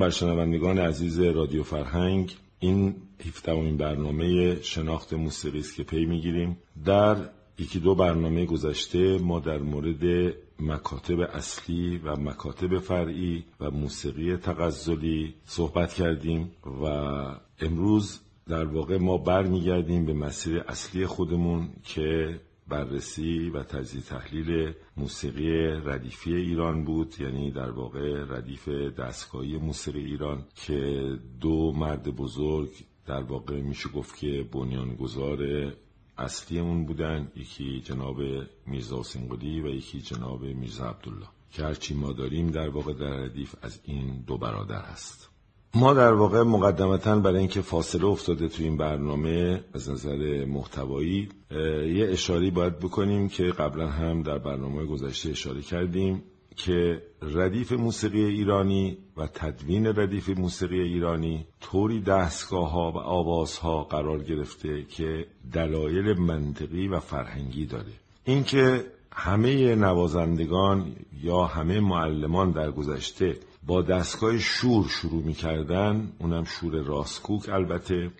بر شنوندگان عزیز رادیو فرهنگ این هفدهمین برنامه شناخت موسیقی است که پی می‌گیریم. در یکی دو برنامه گذشته ما در مورد مکاتب اصلی و مکاتب فرعی و موسیقی تغزلی صحبت کردیم و امروز در واقع ما برمیگردیم به مسیر اصلی خودمون که بررسی و تجزیه تحلیل موسیقی ردیفی ایران بود یعنی در واقع ردیف دستگاهی موسیقی ایران که دو مرد بزرگ در واقع میشه گفت که بنیانگذار اصلی اون بودن یکی جناب میرزا سنگلی و یکی جناب میرزا عبدالله. که هرچی ما داریم در واقع در ردیف از این دو برادر هست. ما در واقع مقدمتا برای اینکه فاصله افتاده تو این برنامه از نظر محتوایی یه اشاری باید بکنیم که قبلا هم در برنامه گذشته اشاره کردیم که ردیف موسیقی ایرانی و تدوین ردیف موسیقی ایرانی طوری دستگاه ها و آواز ها قرار گرفته که دلایل منطقی و فرهنگی داره. اینکه همه نوازندگان یا همه معلمان در گذشته با دستگاه شور شروع می‌کردن. اونم شور راستکوک البته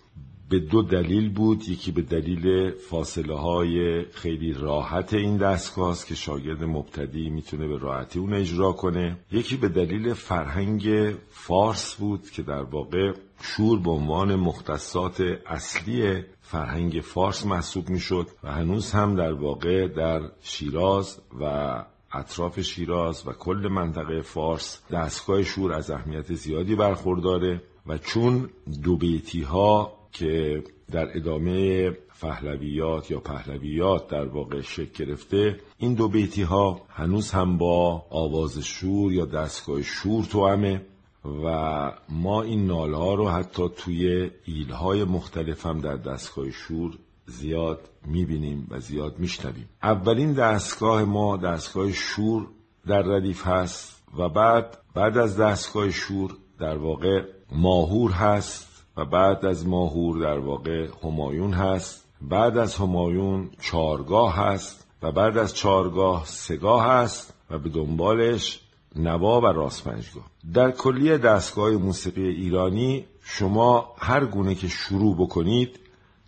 به دو دلیل بود. یکی به دلیل فاصله های خیلی راحت این دستگاه است که شاگرد مبتدی می‌تونه به راحتی اون اجرا کنه. یکی به دلیل فرهنگ فارس بود که در واقع شور به عنوان مختصات اصلی فرهنگ فارس محسوب می‌شد و هنوز هم در واقع در شیراز و اطراف شیراز و کل منطقه فارس دستگاه شور از اهمیت زیادی برخورداره و چون دو بیتی ها که در ادامه فهلویات یا پهلویات در واقع شکل گرفته این دو بیتی ها هنوز هم با آواز شور یا دستگاه شور تو همه و ما این ناله ها رو حتی توی ایل های مختلف هم در دستگاه شور زیاد می‌بینیم و زیاد میشنویم. اولین دستگاه ما دستگاه شور در ردیف هست و بعد بعد از دستگاه شور در واقع ماهور هست و بعد از ماهور در واقع همایون هست. بعد از همایون چارگاه هست و بعد از چارگاه سگاه هست و به دنبالش نوا و راستپنجگاه در کلیه دستگاه موسیقی ایرانی شما هر گونه که شروع بکنید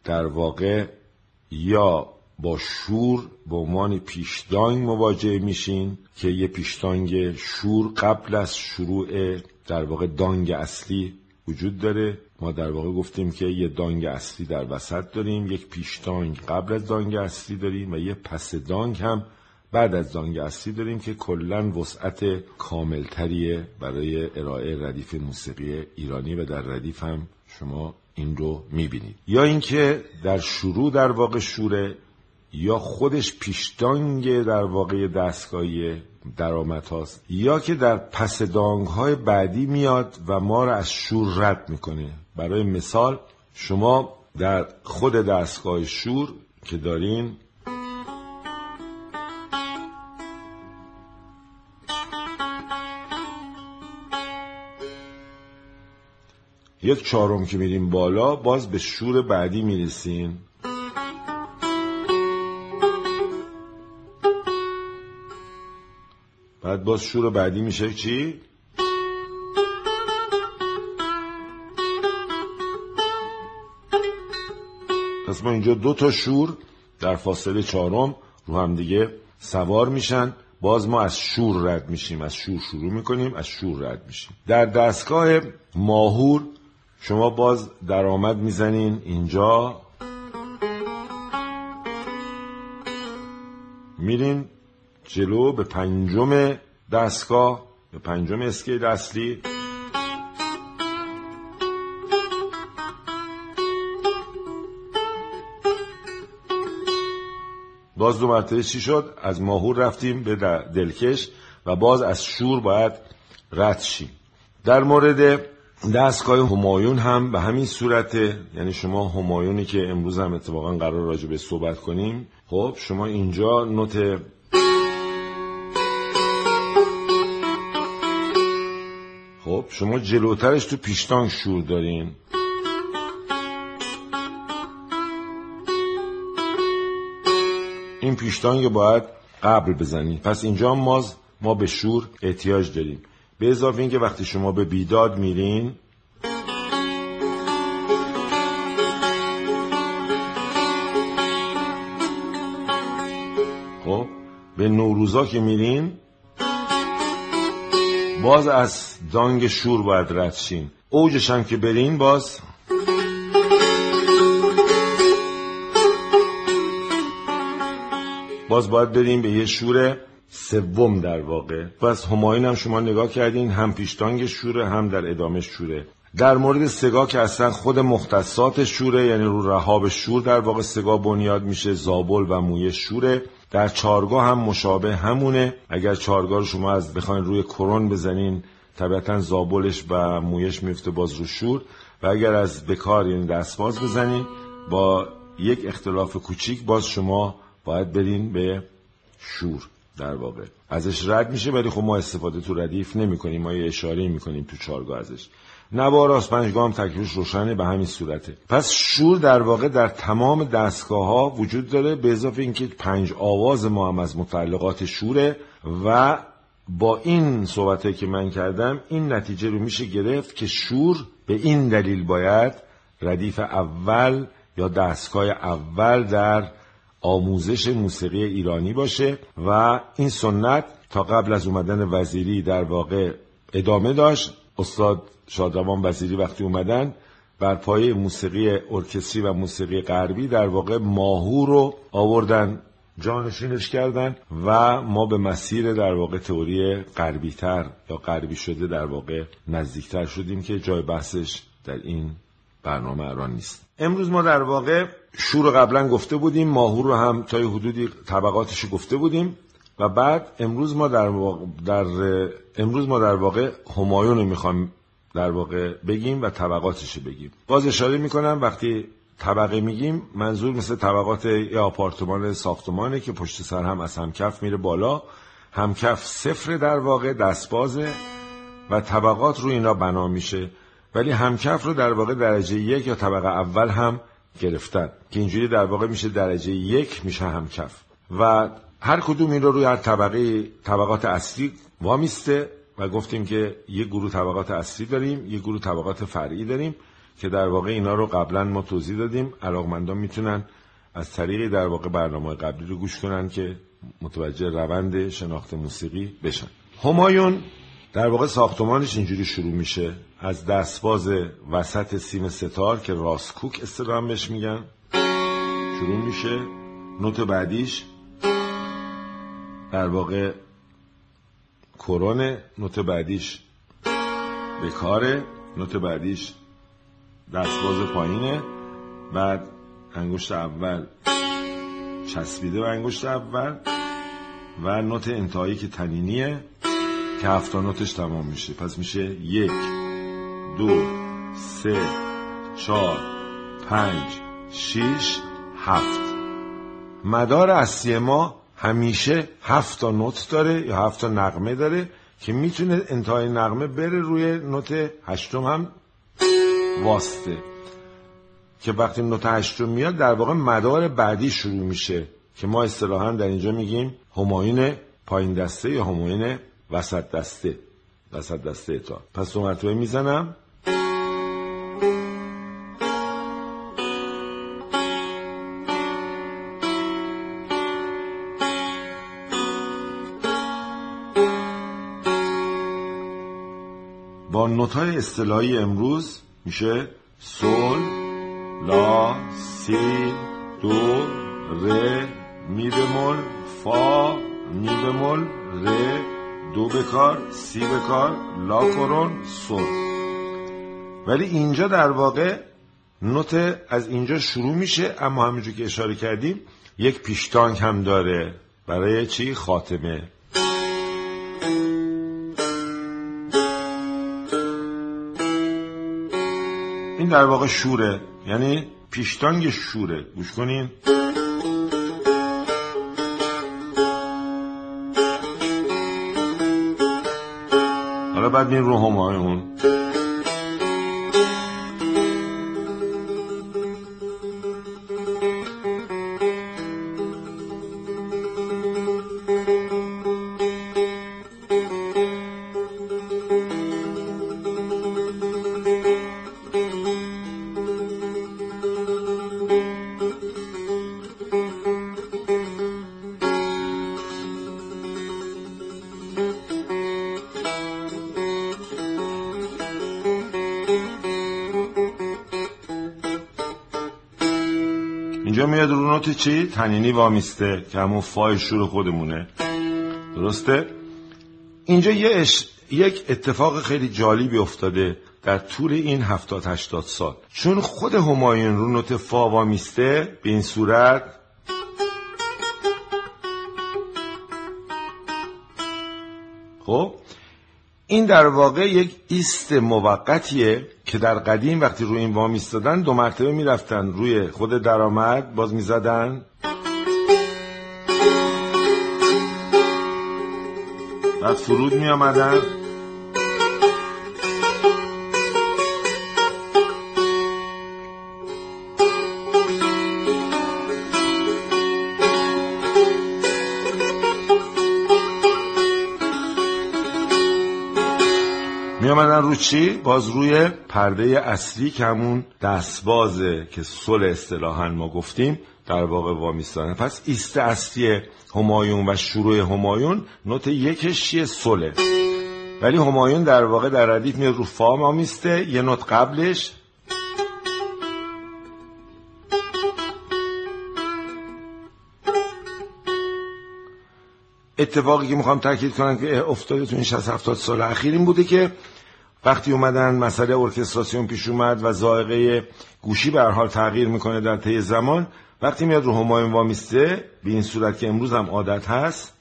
در واقع یا با شور به عنوان پیشدانگ مواجه میشین که یه پیشدانگ شور قبل از شروع در واقع دانگ اصلی وجود داره. ما در واقع گفتیم که یه دانگ اصلی در وسط داریم یک پیشدانگ قبل از دانگ اصلی داریم و یه پس دانگ هم بعد از دانگ اصلی داریم که کلا وسعت کاملتریه برای ارائه ردیف موسیقی ایرانی و در ردیف هم شما این رو می‌بینید. یا اینکه در شروع در واقع شوره یا خودش پیشدانگ در واقع دستگاهی درآمد هاست یا که در پس دانگ های بعدی میاد و ما رو از شور رد می‌کنه. برای مثال شما در خود دستگاه شور که دارین یک چهارم که میریم بالا باز به شور بعدی می‌رسین بعد باز شور بعدی میشه چی؟ پس ما اینجا دو تا شور در فاصله چهارم رو هم دیگه سوار میشن. باز ما از شور رد میشیم از شور شروع می‌کنیم از شور رد میشیم. در دستگاه ماهور شما باز درآمد می‌زنین اینجا. میرین جلو به پنجم دستگاه به پنجم اسکیل اصلی. باز دو مرتبه چی شد؟ از ماهور رفتیم به دلکش و باز از شور باید رد شیم. در مورد دستگاه همایون هم به همین صورته یعنی شما همایونی که امروز هم اتفاقا قرار راجع به صحبت کنیم خب شما اینجا نوت خب شما جلوترش تو پیشتانگ شور دارین. این پیشتانگ باید قبل بزنید پس اینجا ما ما به شور احتیاج داریم. به اضافه اینکه وقتی شما به بیداد میرین خب به نوروزا که میرین باز از دانگ شور باید رد شین. اوجش هم که برین باز باز باید بریم به یه شور سوم در واقع. پس هماین هم شما نگاه کردین هم پیشتانگ شوره هم در ادامه شوره. در مورد سگا که اصلا خود مختصات شوره یعنی رو رهاب شور در واقع سگا بنیاد میشه زابل و موی شوره. در چارگاه هم مشابه همونه. اگر چارگاه رو شما از بخواین روی کرون بزنین طبیعتا زابلش و مویش میفته باز رو شور. و اگر از بکار یعنی دستباز بزنین با یک اختلاف کوچیک باز شما باید برین به شور. در واقع. ازش رد میشه ولی خب ما استفاده تو ردیف نمی کنیم ما یه اشاره می کنیم تو چارگاه ازش. نوار راست پنجگاه هم تکلیفش روشنه به همین صورته. پس شور در واقع در تمام دستگاه ها وجود داره به اضافه اینکه پنج آواز ما هم از متعلقات شوره و با این صحبته که من کردم این نتیجه رو میشه گرفت که شور به این دلیل باید ردیف اول یا دستگاه اول در آموزش موسیقی ایرانی باشه و این سنت تا قبل از اومدن وزیری در واقع ادامه داشت. استاد شادروان وزیری وقتی اومدن بر پایه موسیقی ارکستری و موسیقی غربی در واقع ماهور رو آوردن جانشینش کردن و ما به مسیر در واقع تئوری غربی تر یا غربی شده در واقع نزدیکتر شدیم که جای بحثش در این برنامه الان نیست. امروز ما در واقع شور قبلا گفته بودیم ماهور رو هم تا حدودی طبقاتش گفته بودیم و بعد امروز ما در واقع در امروز ما در واقع همایون رو می‌خوام در واقع بگیم و طبقاتش بگیم. باز اشاره می‌کنم وقتی طبقه میگیم منظور مثل طبقات یه آپارتمان ساختمانه که پشت سر هم از همکف میره بالا. همکف صفر در واقع دستبازه و طبقات رو اینا بنا میشه. ولی همکف رو در واقع درجه یک یا طبقه اول هم گرفتن که اینجوری در واقع میشه درجه یک میشه همکف. و هر کدوم این رو روی هر طبقه طبقات اصلی وامیسته و گفتیم که یک گروه طبقات اصلی داریم یک گروه طبقات فرعی داریم که در واقع اینا رو قبلا ما توضیح دادیم. علاقمندان می‌تونن از طریق در واقع برنامه قبلی رو گوش کنن که متوجه روند شناخت موسیقی بشن. همایون در واقع ساختمانش اینجوری شروع میشه. از دستباز وسط سیم ستار که راسکوک استرام بهش میگن شروع میشه. نوت بعدیش در واقع کرونه نوت بعدیش بکاره نوت بعدیش دستباز پایینه. بعد انگشت اول چسبیده و انگشت اول و نوت انتهایی که تنینیه. که هفتا نوتش تمام میشه. پس میشه یک دو سه چهار پنج شیش هفت. مدار اصلی ما همیشه هفت تا نوت داره یا هفت تا نغمه داره که می‌تونه انتهای نغمه بره روی نوت هشتم هم واسطه. که وقتی نوت هشتم میاد در واقع مدار بعدی شروع میشه که ما اصطلاحا در اینجا میگیم هماین پایین دسته یا هماین وسط دسته وسط دسته تا. پس دو مرتبه می‌زنم. با نوتای اصطلاحی امروز میشه سول لا سی دو ر می بمول فا می بمول ر دو بکار سی بکار لا کرون سل ولی اینجا در واقع نوت از اینجا شروع میشه اما همینجور که اشاره کردیم یک پیشتانک هم داره برای چی؟ خاتمه. این در واقع شوره یعنی پیشتانگ شوره. گوش کنین. بعد این رو همایون چی؟ تنینی وامیسته که همون فای شور خودمونه درسته؟ اینجا یه یک اتفاق خیلی جالبی افتاده در طول این هفتاد هشتاد سال چون خود همایون رو نوت فا وامیسته به این صورت خب این در واقع یک ایست موقتیه که در قدیم وقتی روی این وام ایستادن دو مرتبه می‌رفتن. روی خود درآمد باز می‌زدن. بعد فرود می آمدن رو چی؟ باز روی پرده اصلی که همون دستبازه که سل اصطلاحا ما گفتیم در واقع وامیستانه. پس ایست اصلی همایون و شروع همایون نوت یکش چیه؟ سله ولی همایون در واقع در ردیف میاد رو فا ما میسته یه نوت قبلش. اتفاقی که می‌خوام تاکید کنم که افتاده تو این 60 70 سال اخیر این بوده که وقتی اومدن مسئله ارکستراسیون پیش اومد و زائقه گوشی به هر حال تغییر می‌کنه در طی زمان وقتی میاد رو همایون وامیسته به این صورت که امروز هم عادت هست.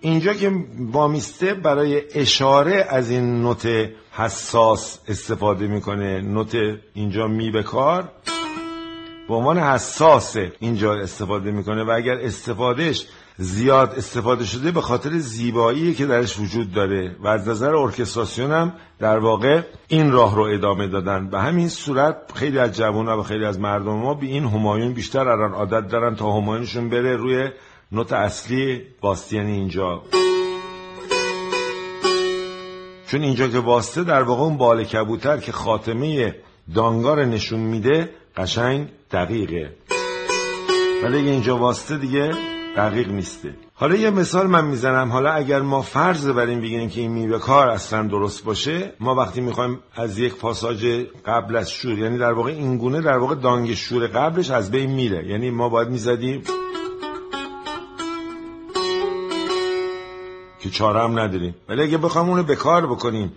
اینجا که وامیسته برای اشاره از این نوت حساس استفاده می‌کنه نوت اینجا می به کار به عنوان حساس اینجا استفاده می‌کنه و اگر استفادهش زیاد استفاده شده به خاطر زیبایی که درش وجود داره و از نظر ارکستراسیون هم در واقع این راه رو ادامه دادن. به همین صورت خیلی از جوان و خیلی از مردم ما به این همایون بیشتر الان عادت دارن تا همایونشون بره روی نوت اصلی باستین اینجا. چون اینجا که واسطه در واقع اون بال کبوتر که خاتمه دانگار نشون میده قشنگ دقیقه. ولی اینجا واسطه دیگه دقیق نیسته. حالا یه مثال من می‌زنم. حالا اگر ما فرض بریم بگیریم که این میوه کار اصلا درست باشه ما وقتی می‌خوایم از یک پاساژ قبل از شور یعنی در واقع این گونه در واقع دانگ شور قبلش از بین میره. یعنی ما باید می‌زدیم که چاره هم نداریم. ولی اگه بخوام اونو به کار بکنیم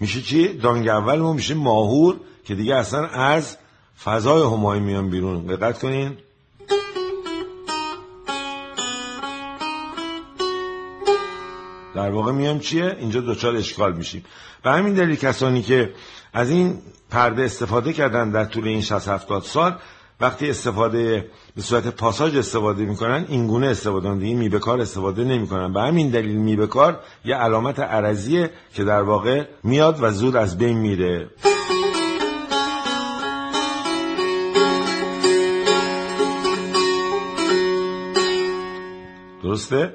میشه چی؟ دانگ اولمون میشه ماهور که دیگه اصلا از فضای همایی میان بیرون. دقت کنین. در واقع میام چیه؟ اینجا دوچار اشکال میشیم. و همین دلیل کسانی که از این پرده استفاده کردن در طول این 60 70 سال وقتی استفاده به صورت پاساژ استفاده می‌کنن این گونه استفاده دیگه می کار استفاده نمی‌کنن. به همین دلیل می کار یه علامت عرضیه که در واقع میاد و زود از بین میره. درسته؟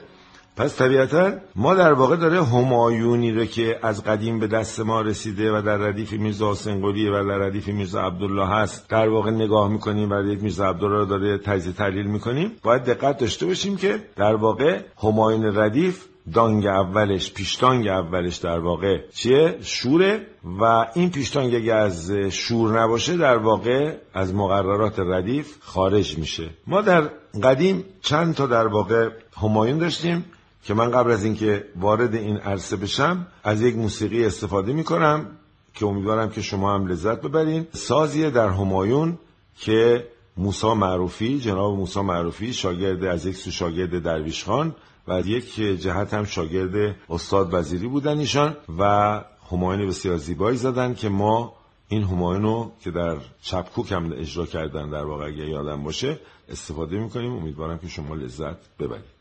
پس طبیعتا ما در واقع داره همایونی رو که از قدیم به دست ما رسیده و در ردیف میرزا حسین و در ردیف میرزا عبدالله هست در واقع نگاه می‌کنیم و ردیف میرزا عبدالله رو داره تجزیه تحلیل می‌کنیم. باید دقت داشته باشیم که در واقع همایون ردیف دانگ اولش پیشتانگ اولش در واقع چیه؟ شوره و این پیشتانگ اگه از شور نباشه در واقع از مقررات ردیف خارج میشه. ما در قدیم چند تا در واقع همایون داشتیم. که من قبل از اینکه وارد این عرصه بشم از یک موسیقی استفاده می‌کنم که امیدوارم که شما هم لذت ببرین. سازیه در همایون که موسا معروفی جناب موسا معروفی شاگرد از یک سو شاگرد درویش خان و یک جهت هم شاگرد استاد وزیری بودن ایشان و همایون بسیار زیبایی زدن که ما این همایون رو که در چپکوک هم اجرا کردن در واقع یادم باشه استفاده می‌کنیم. امیدوارم که شما لذت ببرید.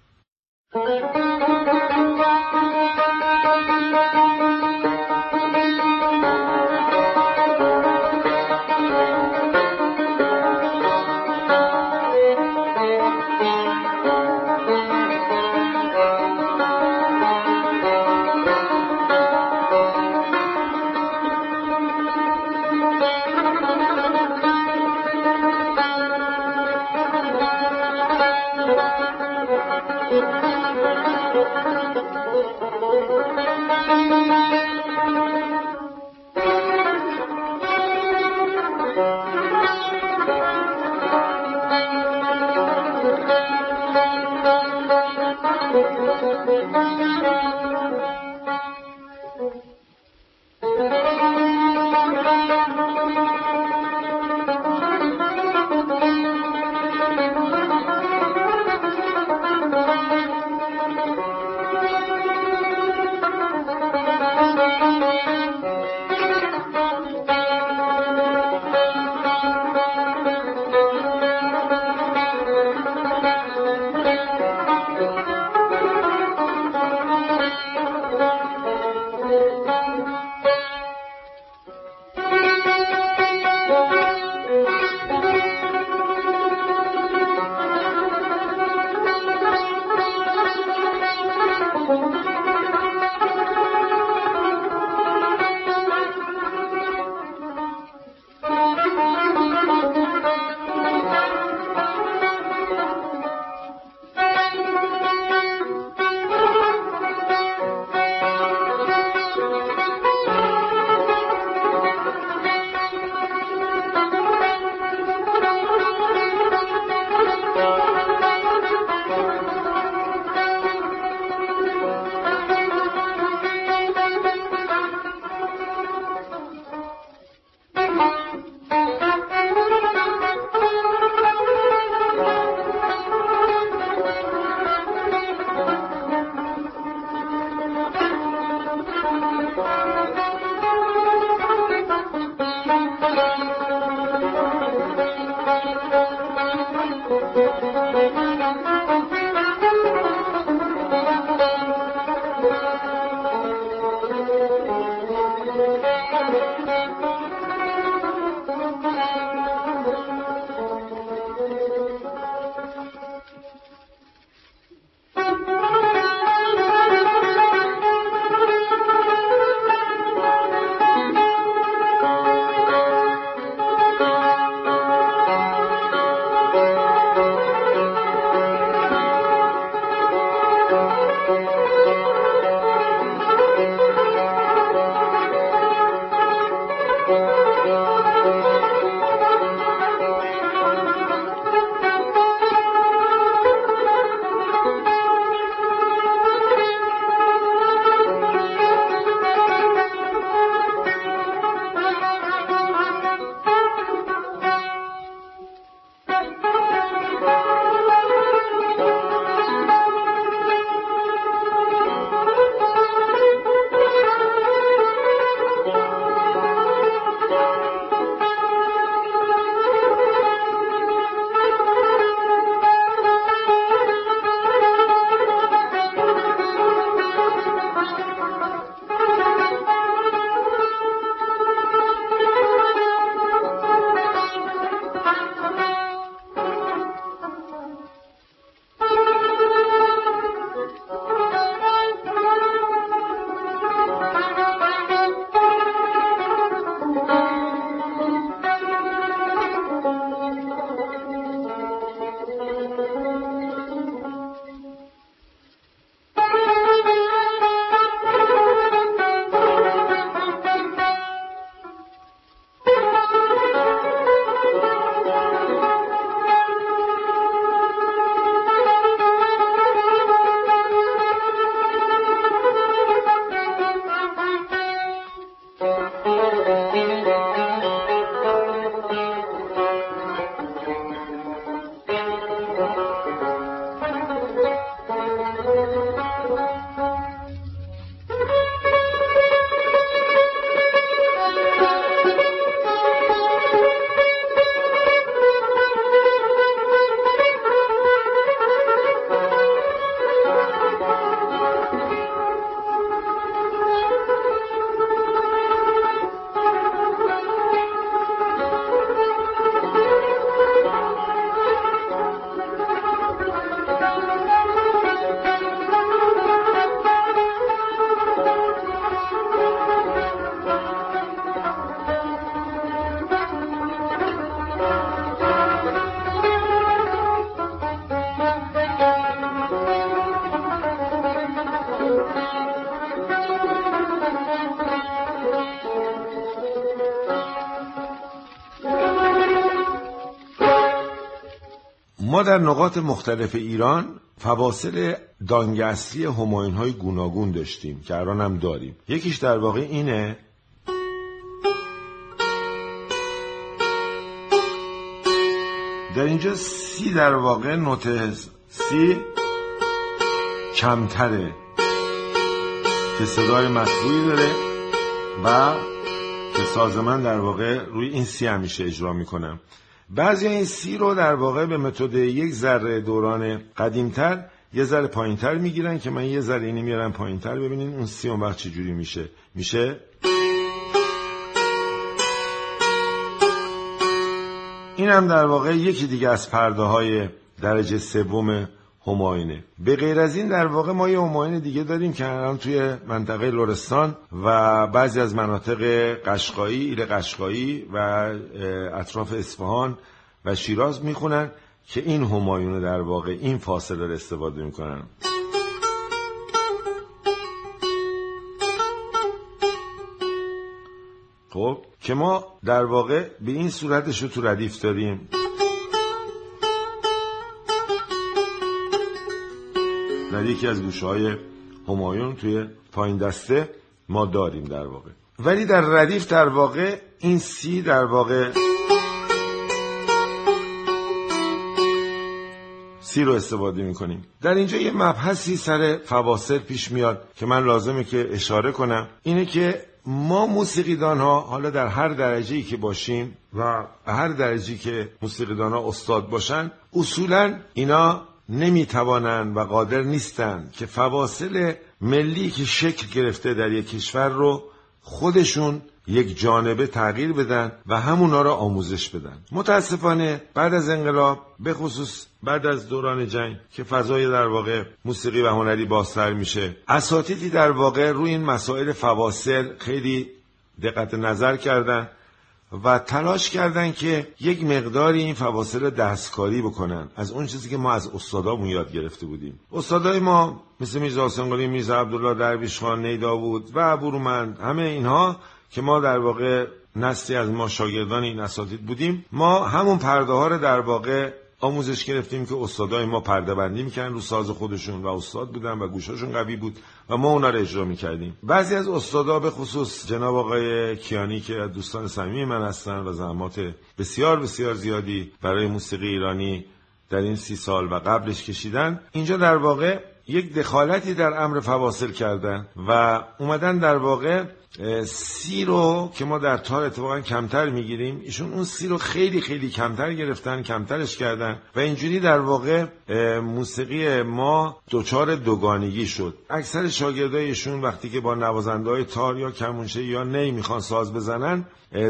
ما در نقاط مختلف ایران فواصل دانگ اصلی های گوناگون داشتیم که الان هم داریم. یکیش در واقع اینه. در اینجا سی در واقع نوت سی کمتره که صدای مطبوعی داره و که سازمان در واقع روی این سی همیشه اجرا می‌کنم بعضی این سی رو در واقع به متد یک ذره دوران قدیمتر یه ذره پایینتر می‌گیرن که من یه ذره اینی میارم پایینتر ببینین اون سی اون وقت چجوری میشه. میشه؟ این هم در واقع یکی دیگه از پرده های درجه سوم هماینه. به غیر از این در واقع ما یه هماین دیگه داریم که الان توی منطقه لورستان و بعضی از مناطق قشقایی ایل قشقایی و اطراف اصفهان و شیراز می‌خونن که این همایون در واقع این فاصله رو استفاده می‌کنن. خب که ما در واقع به این صورتش رو تو ردیف داریم. در یکی از گوشه های همایون توی پایین دسته ما داریم در واقع. ولی در ردیف در واقع این سی در واقع سی رو استفاده می‌کنیم. در اینجا یه مبحثی سر فواصل پیش میاد که من لازمه که اشاره کنم. اینه که ما موسیقیدان ها حالا در هر درجه ای که باشیم و هر درجه که موسیقیدان ها استاد باشن اصولا اینا نمی‌توانند و قادر نیستند که فواصل ملی که شکل گرفته در یک کشور رو خودشون یک جانبه تغییر بدن و همونا را آموزش بدن. متاسفانه بعد از انقلاب به خصوص بعد از دوران جنگ که فضای در واقع موسیقی و هنری بازتر میشه اساتیدی در واقع روی این مسائل فواصل خیلی دقت نظر کردن. و تلاش کردن که یک مقداری این فواصل دستکاری بکنن. از اون چیزی که ما از استادامون یاد گرفته بودیم. استادای ما مثل میرزا حسین قلی میرزا عبدالله درویش خان نیدا بود و برومند همه اینها که ما در واقع نسلی از ما شاگردان این اساتید بودیم. ما همون پرده ها رو در واقع آموزش گرفتیم که استادای ما پرده بندی می‌کردن رو ساز خودشون و استاد بودن و گوشاشون قوی بود و ما اونا رو اجرا می‌کردیم. بعضی از استادا به خصوص جناب آقای کیانی که دوستان صمیمی من هستن و زحمات بسیار بسیار زیادی برای موسیقی ایرانی در این سی سال و قبلش کشیدن اینجا در واقع یک دخالتی در امر فواصل کردن و اومدن در واقع سی رو که ما در تار اتفاقا کمتر می‌گیریم ایشون اون سی رو خیلی خیلی کمتر گرفتن کمترش کردن و اینجوری در واقع موسیقی ما دچار دوگانگی شد. اکثر شاگردایشون وقتی که با نوازنده های تار یا کمونشه یا نی می‌خوان ساز بزنن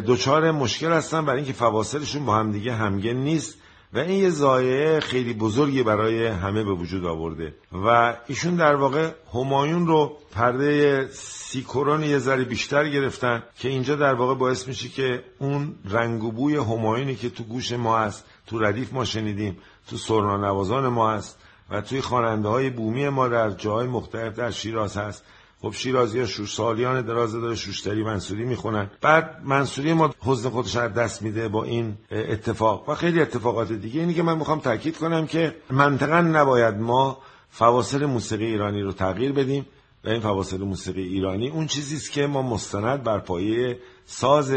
دچار مشکل هستن. برای اینکه فواصلشون با همدیگه همگن نیست. و این یه زایعه خیلی بزرگی برای همه به وجود آورده. و ایشون در واقع همایون رو پرده سیکوران یه ذره بیشتر گرفتن که اینجا در واقع باعث میشه که اون رنگ و بوی همایونی که تو گوش ما هست تو ردیف ما شنیدیم تو سرنا نوازان ما هست و توی خواننده های بومی ما در جاهای مختلف در شیراز هست. خب شیرازی ها شوش سالیان درازه داره شوشتری منصوری می‌خونن. بعد منصوری ما حزن خودش از دست میده با این اتفاق. و خیلی اتفاقات دیگه. اینی که من می‌خوام تاکید کنم که منطقا نباید ما فواصل موسیقی ایرانی رو تغییر بدیم و این فواصل موسیقی ایرانی اون چیزی است که ما مستند بر پایه ساز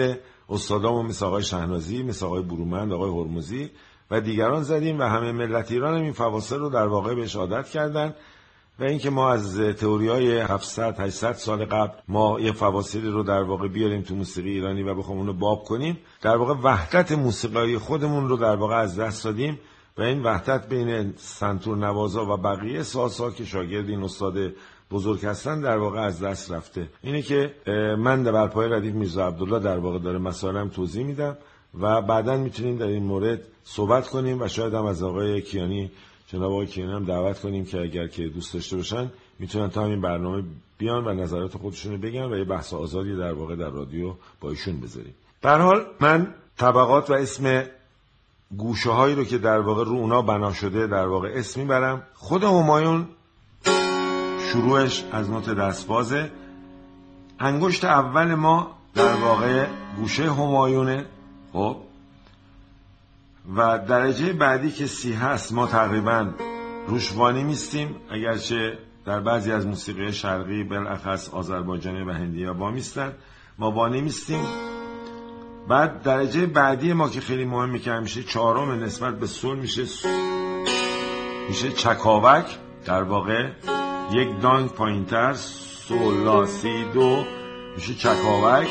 استادامون مثل آقای شهنازی مثل آقای برومند آقای هرمزی و دیگران زدیم و همه ملت ایران هم این فواصل رو در واقع بهش عادت کردن. و اینکه ما از تئوری های 700 800 سال قبل ما یه فواصلی رو در واقع بیاریم تو موسیقی ایرانی و بخوام اونو باب کنیم در واقع وحدت موسیقی خودمون رو در واقع از دست دادیم و این وحدت بین سنتور نوازا و بقیه سازها که شاگرد این استاد بزرگ هستن در واقع از دست رفته. اینه که من در پای ردیف میرزا عبدالله در واقع داره مسائلم توضیح میدم و بعدا می‌تونیم در این مورد صحبت کنیم و شاید هم از آقای کیانی جناب آقای کیانی هم دعوت کنیم که اگر که دوست داشته باشن می‌تونن تا همین برنامه بیان و نظرات خودشونو بگن و یه بحث آزادی در واقع در رادیو با ایشون بذاریم. در حال من طبقات و اسم گوشه هایی رو که در واقع رو اونا بنا شده در واقع اسم می‌برم. خود همایون شروعش از نوت دستبازه. انگشت اول ما در واقع گوشه همایونه. خب؟ و درجه بعدی که سی هست ما تقریبا روش وانی میستیم اگرچه در بعضی از موسیقی شرقی بالاخص آذربایجانی و هندی ها با میستن ما وانی میستیم بعد درجه بعدی ما که خیلی مهمه که همیشه چهارم نسبت به سول میشه میشه چکاوک. در واقع یک دانگ پایینتر سول لا سی دو میشه چکاوک.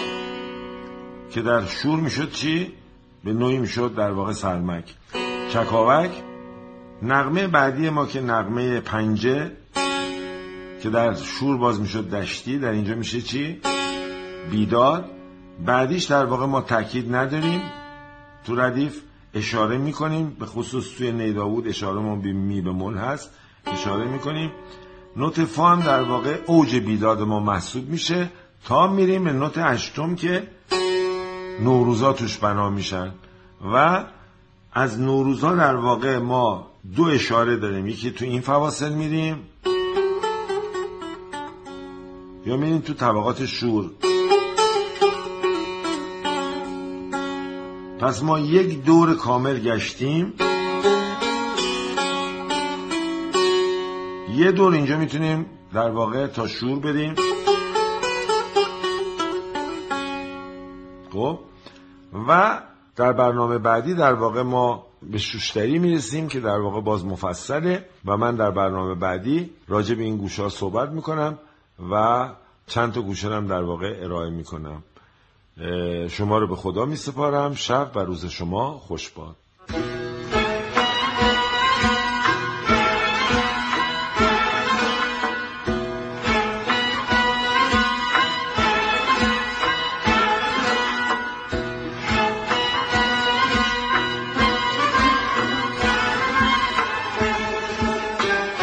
که در شور می‌شد چی؟ به نوعی می‌شد در واقع سرمک. چکاوک نغمه بعدی ما که نغمه پنجه که در شور باز می‌شد دشتی در اینجا میشه چی؟ بیداد. بعدیش در واقع ما تاکید نداریم. تو ردیف اشاره می‌کنیم به خصوص توی نیداود اشاره ما به می به مل هست اشاره می‌کنیم. نوت فا هم در واقع اوج بیداد ما محسوب میشه. تا میریم به نوت هشتم که نوروزا توش بنا میشن و از نوروزا در واقع ما دو اشاره داریم. یکی تو این فواصل میریم. یا میریم تو طبقات شور. پس ما یک دور کامل گشتیم. یه دور اینجا می‌تونیم در واقع تا شور بریم. خب؟ و در برنامه بعدی در واقع ما به شوشتری می‌رسیم که در واقع باز مفصله و من در برنامه بعدی راجع به این گوشه ها صحبت می‌کنم و چند تا گوشه هم در واقع ارائه می‌کنم. شما رو به خدا می سپارم شب و روز شما خوش باد.